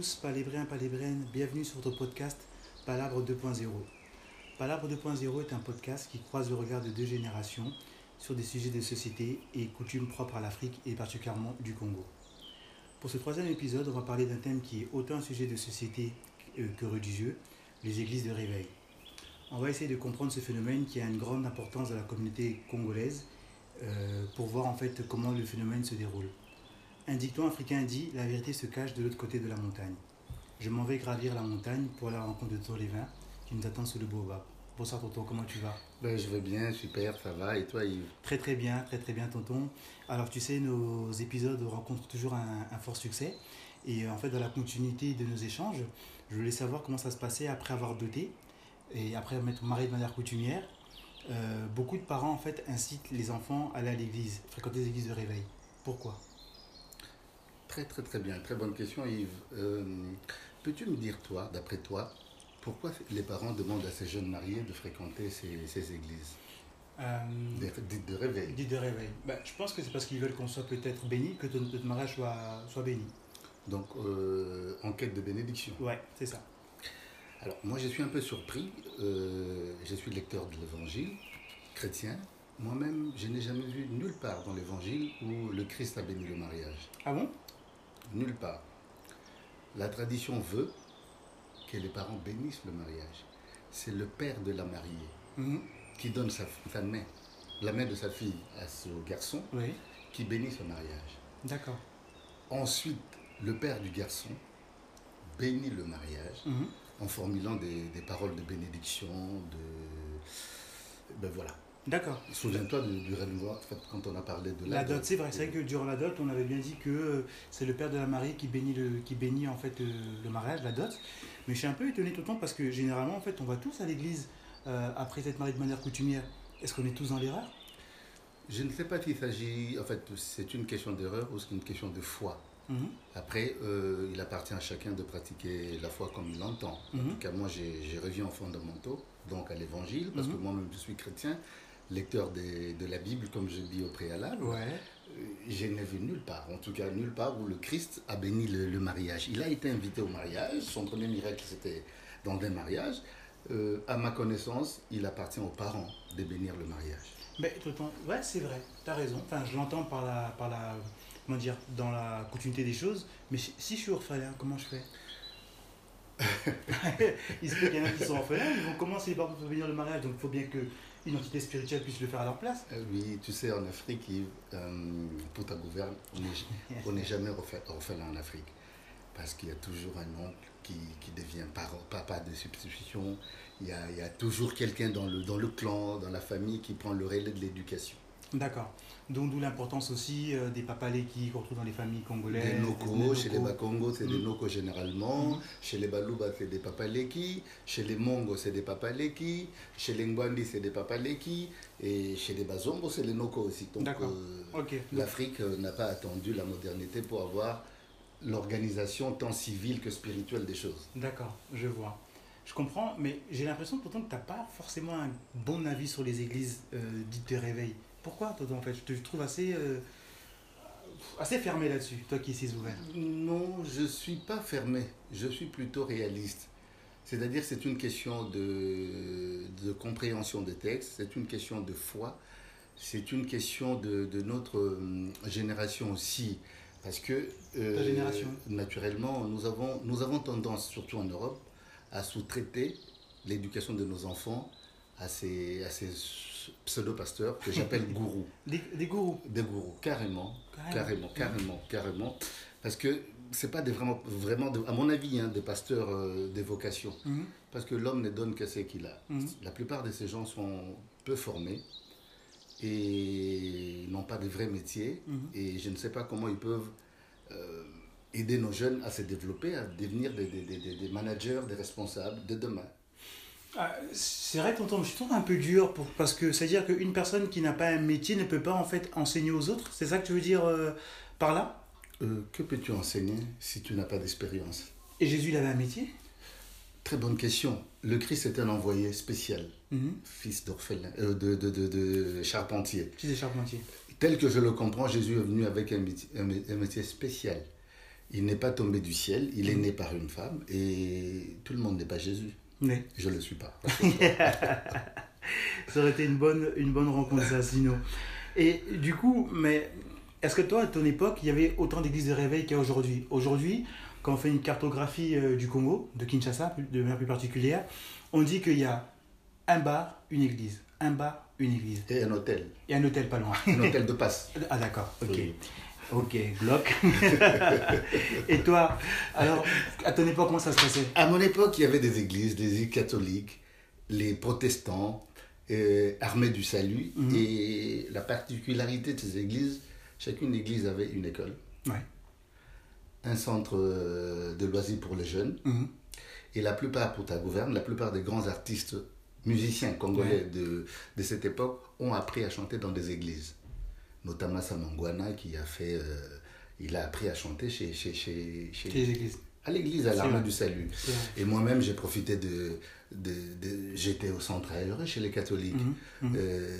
Tous, palébriens, palébriennes, bienvenue sur votre podcast Palabre 2.0. Palabre 2.0 est un podcast qui croise le regard de deux générations sur des sujets de société et coutumes propres à l'Afrique et particulièrement du Congo. Pour ce troisième épisode, on va parler d'un thème qui est autant un sujet de société euh, que religieux, les églises de réveil. On va essayer de comprendre ce phénomène qui a une grande importance dans la communauté congolaise euh, pour voir en fait comment le phénomène se déroule. Un dicton africain dit La vérité se cache de l'autre côté de la montagne. Je m'en vais gravir la montagne pour aller à la rencontre de Tolévin qui nous attend sous le baobab. Bonsoir tonton, comment tu vas? Ben, Je vais bien, super, ça va. Et toi Yves? Très très bien, très très bien tonton. Alors tu sais, nos épisodes rencontrent toujours un, un fort succès. Et en fait, dans la continuité de nos échanges, je voulais savoir comment ça se passait après avoir doté et après m'être marié de manière coutumière. Euh, beaucoup de parents en fait incitent les enfants à aller à l'église, fréquenter les églises de réveil. Pourquoi? Très très très bien, très bonne question Yves. Euh, Peux-tu me dire toi, d'après toi, pourquoi les parents demandent à ces jeunes mariés de fréquenter ces, ces églises euh, Dites de réveil. Dites de réveil. Ben, je pense que c'est parce qu'ils veulent qu'on soit peut-être béni, que notre mariage soit, soit béni. Donc, euh, en quête de bénédiction. Ouais, c'est ça. Alors, moi, je suis un peu surpris. Euh, je suis lecteur de l'évangile chrétien. Moi-même, je n'ai jamais vu nulle part dans l'évangile où le Christ a béni le mariage. Ah bon? Nulle part. La tradition veut que les parents bénissent le mariage. C'est le père de la mariée Mhm. qui donne sa, sa main, la main de sa fille à ce garçon Oui, qui bénit ce mariage. d'accord. Ensuite, le père du garçon bénit le mariage Mhm. en formulant des, des paroles de bénédiction, de... Ben voilà. D'accord. Souviens-toi du, du renouveau, en fait, quand on a parlé de La dot, c'est vrai, c'est vrai que durant la dot, on avait bien dit que euh, c'est le père de la mariée qui bénit, le, qui bénit en fait euh, le mariage, la dot. Mais je suis un peu étonné tout le temps parce que généralement, en fait, on va tous à l'église euh, après être marié de manière coutumière. Est-ce qu'on est tous dans l'erreur? Je ne sais pas s'il s'agit, en fait, c'est une question d'erreur ou c'est une question de foi. Mhm. Après, euh, il appartient à chacun de pratiquer la foi comme il l'entend. En Mhm. tout cas, moi, j'ai revu en fondamentaux, donc à l'évangile, parce Mhm. que moi-même, je suis chrétien, lecteur des- de la Bible, comme je dis au préalable. Ouais. Euh, Je n'ai vu nulle part, en tout cas nulle part où le Christ a béni le, le mariage. Il a été invité au mariage, son premier miracle c'était dans des mariages. Euh, à ma connaissance, il appartient aux parents de bénir le mariage. Mais tout le temps, ouais, c'est vrai, t'as raison. Enfin, je l'entends par la, par la, comment dire, dans la continuité des choses. Mais si si je suis orphelin, comment je fais? Il se peut qu'il y en a qui sont orphelins, ils vont commencer par venir le mariage, donc il faut bien que une entité spirituelle puisse le faire à leur place. Euh, oui, tu sais, en Afrique, Yves, euh, pour ta gouverne, on n'est jamais orphe- orphelin en Afrique. Parce qu'il y a toujours un oncle qui, qui devient papa de substitution. Il y a, il y a toujours quelqu'un dans le, dans le clan, dans la famille, qui prend le relais de l'éducation. D'accord. Donc d'où l'importance aussi euh, des papaleki qu'on retrouve dans les familles congolaises. Des noko, chez les. Bakongo, c'est des Mm. noko généralement. Mm. Chez les Baluba, c'est des papaleki. Chez les Mongo, c'est des papaleki. Chez les Ngwandi, c'est des papaleki. Et chez les Bazongo, c'est les noko aussi. Donc, euh, l'Afrique euh, n'a pas attendu la modernité pour avoir l'organisation tant civile que spirituelle des choses. D'accord, je vois. Je comprends, mais j'ai l'impression pourtant que tu n'as pas forcément un bon avis sur les églises euh, dites de réveil. Pourquoi, toi, en fait Je te trouve assez, euh, assez fermé là-dessus, toi qui es si ouvert. Non, je ne suis pas fermé, je suis plutôt réaliste. C'est-à-dire c'est une question de, de compréhension des textes, c'est une question de foi, c'est une question de, de notre euh, génération aussi. Parce que, euh, Ta génération. naturellement, nous avons, nous avons tendance, surtout en Europe, à sous-traiter l'éducation de nos enfants à ces, à ces pseudo-pasteurs que j'appelle gourous. Des, des gourous. Des gourous, carrément, Carrément. carrément, carrément, carrément. Parce que c'est pas des vraiment, vraiment à mon avis, hein, des pasteurs euh, des vocations. Mhm. Parce que l'homme ne donne que ce qu'il a. Mhm. La plupart de ces gens sont peu formés et n'ont pas de vrai métier. Mhm. Et je ne sais pas comment ils peuvent euh, aider nos jeunes à se développer, à devenir des, des- des- des managers, des responsables de demain. Ah, c'est vrai, tonton, je trouve un peu dur pour, parce que c'est-à-dire qu'une personne qui n'a pas un métier ne peut pas en fait enseigner aux autres. C'est ça que tu veux dire euh, par là? Euh, que peux-tu enseigner si tu n'as pas d'expérience? Et Jésus, il avait un métier? Très bonne question. Le Christ est un envoyé spécial, Mhm. fils d'orphelin, euh, de, de, de, de charpentier. Fils des charpentiers. Tel que je le comprends, Jésus est venu avec un métier, un mé- un métier spécial. Il n'est pas tombé du ciel, il est né par une femme et tout le monde n'est pas Jésus. Je ne le suis pas. Ça aurait été une bonne, une bonne rencontre, ça, sinon. Et du coup, mais est-ce que toi, à ton époque, il y avait autant d'églises de réveil qu'il y a aujourd'hui? Aujourd'hui, quand on fait une cartographie euh, du Congo, de Kinshasa de manière plus particulière, on dit qu'il y a un bar, une église. Un bar, une église. Et un hôtel. Et un hôtel pas loin. Un hôtel de passe. Ah d'accord, ok. Oui. Ok, Glock. Et toi, alors, à ton époque, comment ça se passait? À mon époque, il y avait des églises, les églises catholiques, les protestants, euh, armés du salut. Mhm. Et la particularité de ces églises, chacune église avait une école, Ouais. un centre euh, de loisirs pour les jeunes. Mhm. Et la plupart, pour ta gouverne, la plupart des grands artistes musiciens congolais de, de cette époque ont appris à chanter dans des églises. Notamment Samangwana qui a fait. euh, il a appris à chanter chez, chez, chez, chez- églises. à l'église, à l'armée du salut. Et moi-même, j'ai profité de. de, de- J'étais au centre aéré chez les catholiques. Mhm. Mhm. Euh,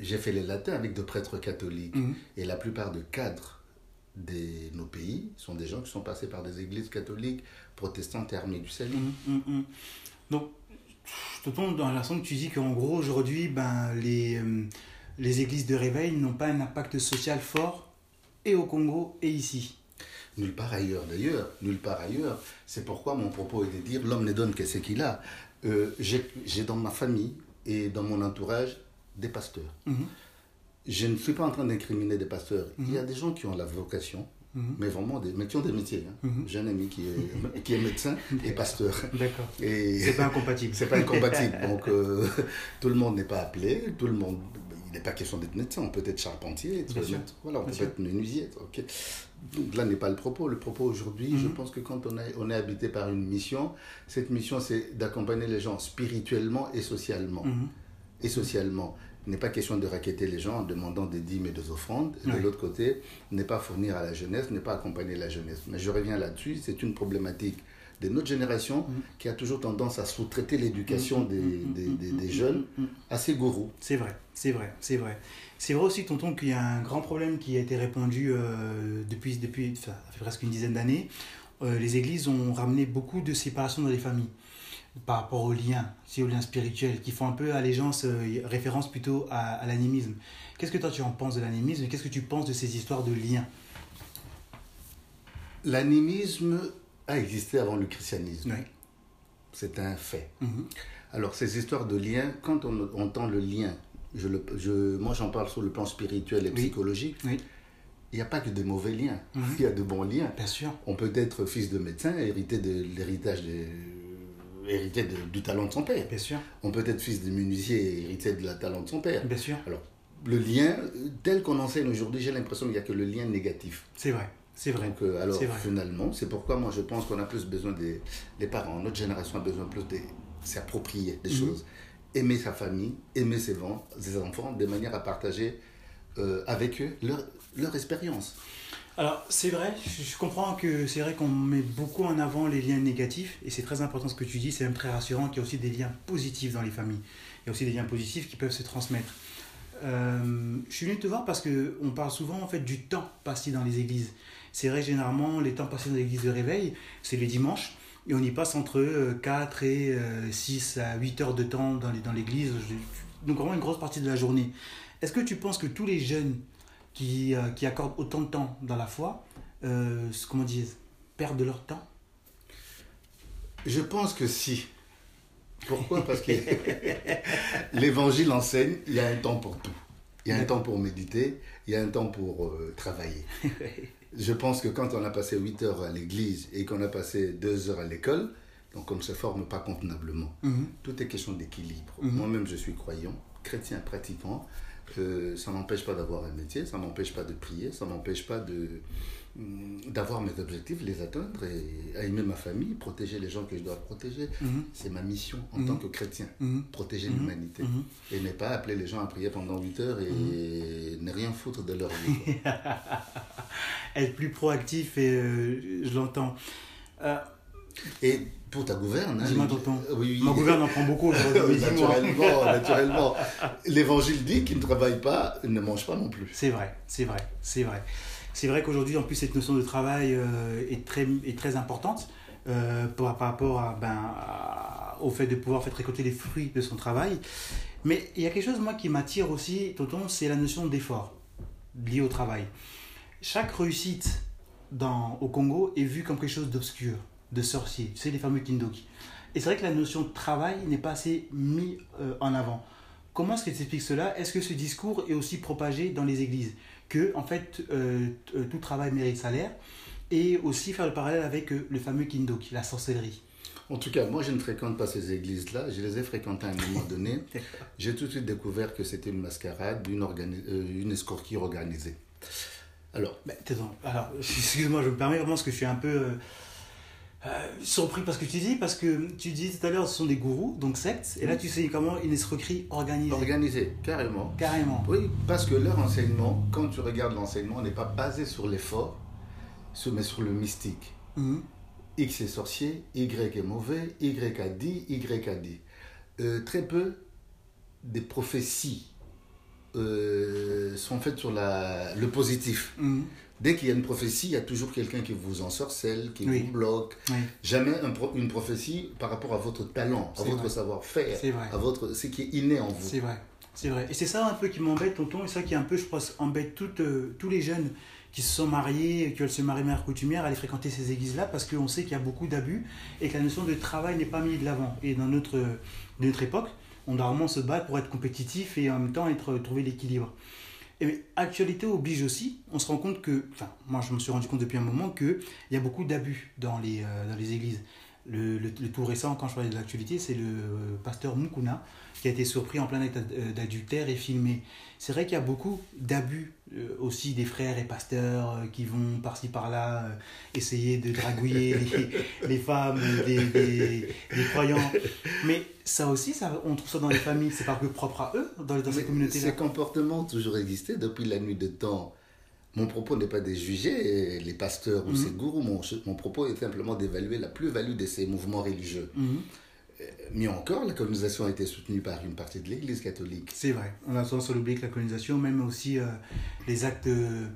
j'ai fait les latins avec de prêtres catholiques. Mhm. Et la plupart des cadres de nos pays sont des gens qui sont passés par des églises catholiques, protestantes et armées du salut. Donc, je te tombe dans la que tu dis qu'en gros, aujourd'hui, ben, les, euh, les églises de réveil n'ont pas un impact social fort, et au Congo, et ici. Nulle part ailleurs d'ailleurs, nulle part ailleurs. C'est pourquoi mon propos est de dire l'homme ne donne que ce qu'il a. Euh, J'ai dans ma famille et dans mon entourage des pasteurs. Mhm, Je ne suis pas en train d'incriminer des pasteurs. Il y Mhm. a des gens qui ont la vocation, mhm. mais vraiment des, mais qui ont des métiers. hein. Mhm. J'ai un ami qui est, qui est médecin et pasteur. D'accord. Et C'est pas incompatible. c'est pas incompatible. Donc euh, tout le monde n'est pas appelé, tout le monde. Il n'est pas question d'être médecin, on peut être charpentier, être voilà, on Bien peut sûr. être menuisier. ok. Donc là n'est pas le propos. Le propos aujourd'hui, je Mhm. pense que quand on est, on est habité par une mission, cette mission c'est d'accompagner les gens spirituellement et socialement. Mhm. Et socialement. Il n'est pas question de raqueter les gens en demandant des dîmes et des offrandes. De l'autre côté, n'est pas fournir à la jeunesse, n'est pas accompagner la jeunesse. Mais je reviens là-dessus, c'est une problématique de notre génération Mhm. qui a toujours tendance à sous-traiter l'éducation des, Mhm, des, des- des jeunes à ses gourous. C'est vrai, c'est vrai, c'est vrai. C'est vrai aussi, tonton, qu'il y a un grand problème qui a été répandu euh, depuis, depuis enfin, ça fait presque une dizaine d'années. Euh, les églises ont ramené beaucoup de séparation dans les familles par rapport aux liens, c'est aux liens spirituels, qui font un peu allégeance, euh, référence plutôt à, à l'animisme. Qu'est-ce que toi tu en penses de l'animisme et qu'est-ce que tu penses de ces histoires de liens? L'animisme a existé avant le christianisme. C'est un fait. Mhm. Alors, ces histoires de liens, quand on entend le lien, je le, je, moi j'en parle sur le plan spirituel et Oui. psychologique, Oui, il n'y a pas que de mauvais liens, Mhm. il y a de bons liens. bien sûr. On peut être fils de médecin et hériter de l'héritage de hériter de- du talent de son père. Bien sûr, On peut être fils de menuisier et hériter de la talent de son père. bien sûr. Alors, le lien, tel qu'on enseigne aujourd'hui, j'ai l'impression qu'il n'y a que le lien négatif. C'est vrai, c'est vrai. Donc, euh, alors, vrai. finalement, c'est pourquoi moi je pense qu'on a plus besoin des, des parents. Notre génération a besoin plus de s'approprier des Mhm. choses. Aimer sa famille, aimer ses, vents, ses enfants, de manière à partager euh, avec eux leur, leur expérience. Alors, c'est vrai, je je comprends que c'est vrai qu'on met beaucoup en avant les liens négatifs, et c'est très important ce que tu dis, c'est même très rassurant qu'il y a aussi des liens positifs dans les familles. Il y a aussi des liens positifs qui peuvent se transmettre. Euh, je suis venu te voir parce qu'on parle souvent en fait du temps passé dans les églises. C'est vrai, généralement, les temps passés dans l'église de réveil, c'est le dimanche, et on y passe entre euh, 4 et euh, 6 à 8 heures de temps dans les- l'église, donc vraiment une grosse partie de la journée. Est-ce que tu penses que tous les jeunes qui, euh, qui accordent autant de temps dans la foi, euh, comment dire, perdent leur temps? Je pense que si. Pourquoi? Parce que l'évangile enseigne, il y a un temps pour tout. Il y a un temps pour méditer, il y a un temps pour euh, travailler. Je pense que quand on a passé 8 heures à l'église et qu'on a passé 2 heures à l'école, donc on ne se forme pas convenablement. Mhm. Tout est question d'équilibre. Mhm. Moi-même, je suis croyant, chrétien pratiquant. Euh, ça m'empêche pas d'avoir un métier, ça m'empêche pas de prier, ça m'empêche pas de d'avoir mes objectifs, les atteindre et aimer ma famille, protéger les gens que je dois protéger. Mhm. C'est ma mission en Mhm. tant que chrétien, Mhm. protéger l'humanité. Et ne pas appeler les gens à prier pendant 8 heures et ne rien foutre de leur vie. Être plus proactif, et euh, je l'entends. Euh, Et pour ta gouverne, hein, Dis-moi. Oui, oui. Ma gouverne en prend beaucoup naturellement, naturellement. L'évangile dit qui ne travaille pas ne mange pas non plus. C'est vrai, c'est vrai, c'est vrai. C'est vrai qu'aujourd'hui, en plus, cette notion de travail est, très, est très importante par, rapport ben, au fait de pouvoir faire récolter les fruits de son travail. Mais il y a quelque chose, moi, qui m'attire aussi, Tonton, c'est la notion d'effort lié au travail. Chaque réussite dans, au Congo est vue comme quelque chose d'obscur, de sorcier. Tu sais, les fameux Kindoki. Et c'est vrai que la notion de travail n'est pas assez mise euh, en avant. Comment est-ce que tu expliques cela? Est-ce que ce discours est aussi propagé dans les églises? Que, en fait, euh, euh, tout travail mérite salaire Et aussi faire le parallèle avec le fameux Kindoki, la sorcellerie. En tout cas, moi, je ne fréquente pas ces églises-là. Je les ai fréquentées à un moment donné. J'ai tout de suite découvert que c'était une mascarade, une, une escroquerie organisée. Alors, alors excuse-moi, je me permets vraiment parce que je suis un peu euh, surpris parce que tu dis, parce que tu dis tout à l'heure, ce sont des gourous, donc sectes, et là tu sais comment une escroquerie organisée. Organisée, carrément. Carrément. Oui, parce que leur enseignement, quand tu regardes l'enseignement, n'est pas basé sur l'effort, mais sur le mystique. Mhm. X est sorcier, Y est mauvais, Y a dit, Y a dit. Euh, très peu des prophéties euh, sont faites sur la, le positif. Mhm. Dès qu'il y a une prophétie, il y a toujours quelqu'un qui vous ensorcelle, qui vous bloque. Jamais une prophétie par rapport à votre talent, à votre savoir-faire, à votre, ce qui est inné en vous. C'est vrai. C'est vrai. Et c'est ça un peu qui m'embête, tonton, et ça qui un peu, je pense, embête toutes, euh, tous les jeunes qui se sont mariés, qui veulent se marier mère coutumière, aller fréquenter ces églises-là, parce qu'on sait qu'il y a beaucoup d'abus et que la notion de travail n'est pas mise de l'avant. Et dans notre, notre époque, on doit vraiment se battre pour être compétitif et en même temps être, trouver l'équilibre. Et actualité oblige aussi, on se rend compte que, enfin, moi je me suis rendu compte depuis un moment qu'il y a beaucoup d'abus dans les, euh, dans les églises. Le, le, tout récent, quand je parlais de l'actualité, c'est le euh, pasteur Mukuna qui a été surpris en plein état d'adultère et filmé. C'est vrai qu'il y a beaucoup d'abus euh, aussi des frères et pasteurs euh, qui vont par-ci par-là euh, essayer de dragouiller les, femmes des, des, croyants. Mais ça aussi, ça, on trouve ça dans les familles, c'est pas que propre à eux, dans, dans ces communautés-là. Ces comportements ont toujours existé depuis la nuit de temps. Mon propos n'est pas de juger les pasteurs ou mhm. ces gourous, mon, mon, propos est simplement d'évaluer la plus-value de ces mouvements religieux. Mhm mieux encore, la colonisation a été soutenue par une partie de l'Église catholique. C'est vrai. On a tendance à oublier que la colonisation, même aussi euh, les actes euh,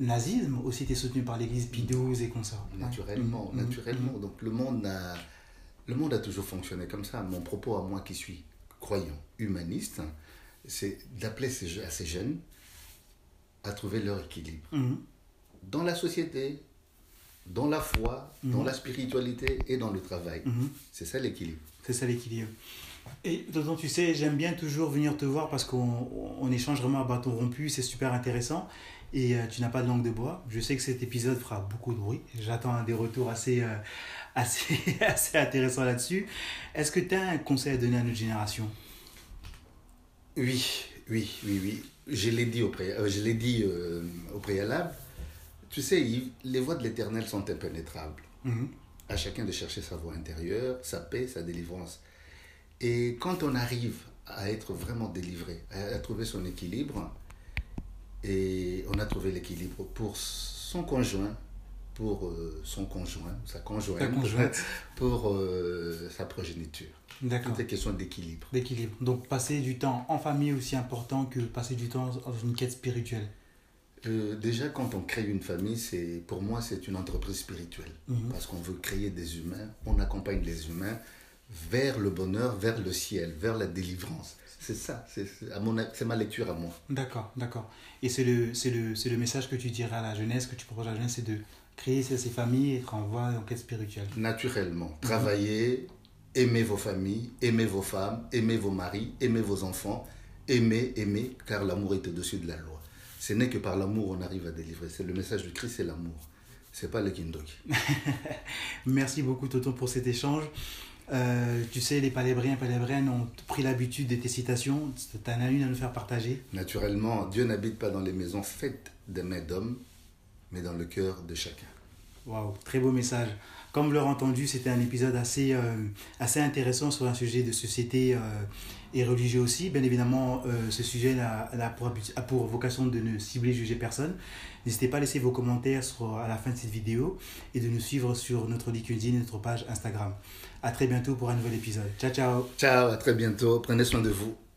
nazisme, aussi été soutenus par l'Église Pie XII et ça. Naturellement, mm, mm, naturellement. Mm. Donc le monde, a, le monde a toujours fonctionné comme ça. Mon propos à moi qui suis croyant, humaniste, c'est d'appeler à ces jeunes à trouver leur équilibre. Dans la société, dans la foi, dans mhm. la spiritualité et dans le travail. Mhm. C'est ça l'équilibre. C'est ça l'équilibre. Et d'autant, tu sais, j'aime bien toujours venir te voir parce qu'on échange vraiment à bâton rompu, c'est super intéressant. Et euh, tu n'as pas de langue de bois. Je sais que cet épisode fera beaucoup de bruit. J'attends des retours assez, euh, assez, assez intéressants là-dessus. Est-ce que tu as un conseil à donner à notre génération? Oui, oui, oui, oui. Je l'ai dit au, pré... Euh, je l'ai dit, au préalable. Tu sais, Yves, les voies de l'éternel sont impénétrables. Mhm. À chacun de chercher sa voie intérieure, sa paix, sa délivrance. Et quand on arrive à être vraiment délivré, à, trouver son équilibre, et on a trouvé l'équilibre pour son conjoint, pour euh, son conjoint, sa conjointe, pour euh, sa progéniture. D'accord. Tout est question d'équilibre. D'équilibre. Donc passer du temps en famille aussi important que passer du temps dans une quête spirituelle. Euh, déjà, quand on crée une famille, c'est pour moi, c'est une entreprise spirituelle. Mhm. Parce qu'on veut créer des humains, on accompagne les humains vers le bonheur, vers le ciel, vers la délivrance. C'est ça, c'est ma lecture à moi. D'accord, d'accord. Et c'est le, le, le message que tu dirais à la jeunesse, que tu proposes à la jeunesse, c'est de créer ces, familles et être en voie en quête spirituelle. Naturellement. Travailler, aimer vos familles, aimer vos femmes, aimer vos maris, aimer vos enfants, aimer, aimer, car l'amour est au-dessus de la loi. Ce n'est que par l'amour on arrive à délivrer. C'est le message du Christ, c'est l'amour. C'est pas le kindoki. Merci beaucoup Toto pour cet échange. Euh, tu sais, les palébriens et palébriennes ont pris l'habitude de tes citations. Tu en as une à nous faire partager Naturellement, Dieu n'habite pas dans les maisons faites des mains d'hommes, mais dans le cœur de chacun. Waouh, très beau message. Comme vous l'aurez entendu, c'était un épisode assez, euh, assez intéressant sur un sujet de société euh, et religieux aussi. Bien évidemment, euh, ce sujet a, pour, a, pour, vocation de ne cibler, juger personne. N'hésitez pas à laisser vos commentaires sur, à la fin de cette vidéo et de nous suivre sur notre LinkedIn et notre page Instagram. À très bientôt pour un nouvel épisode. Ciao, ciao. Ciao, à très bientôt. Prenez soin de vous.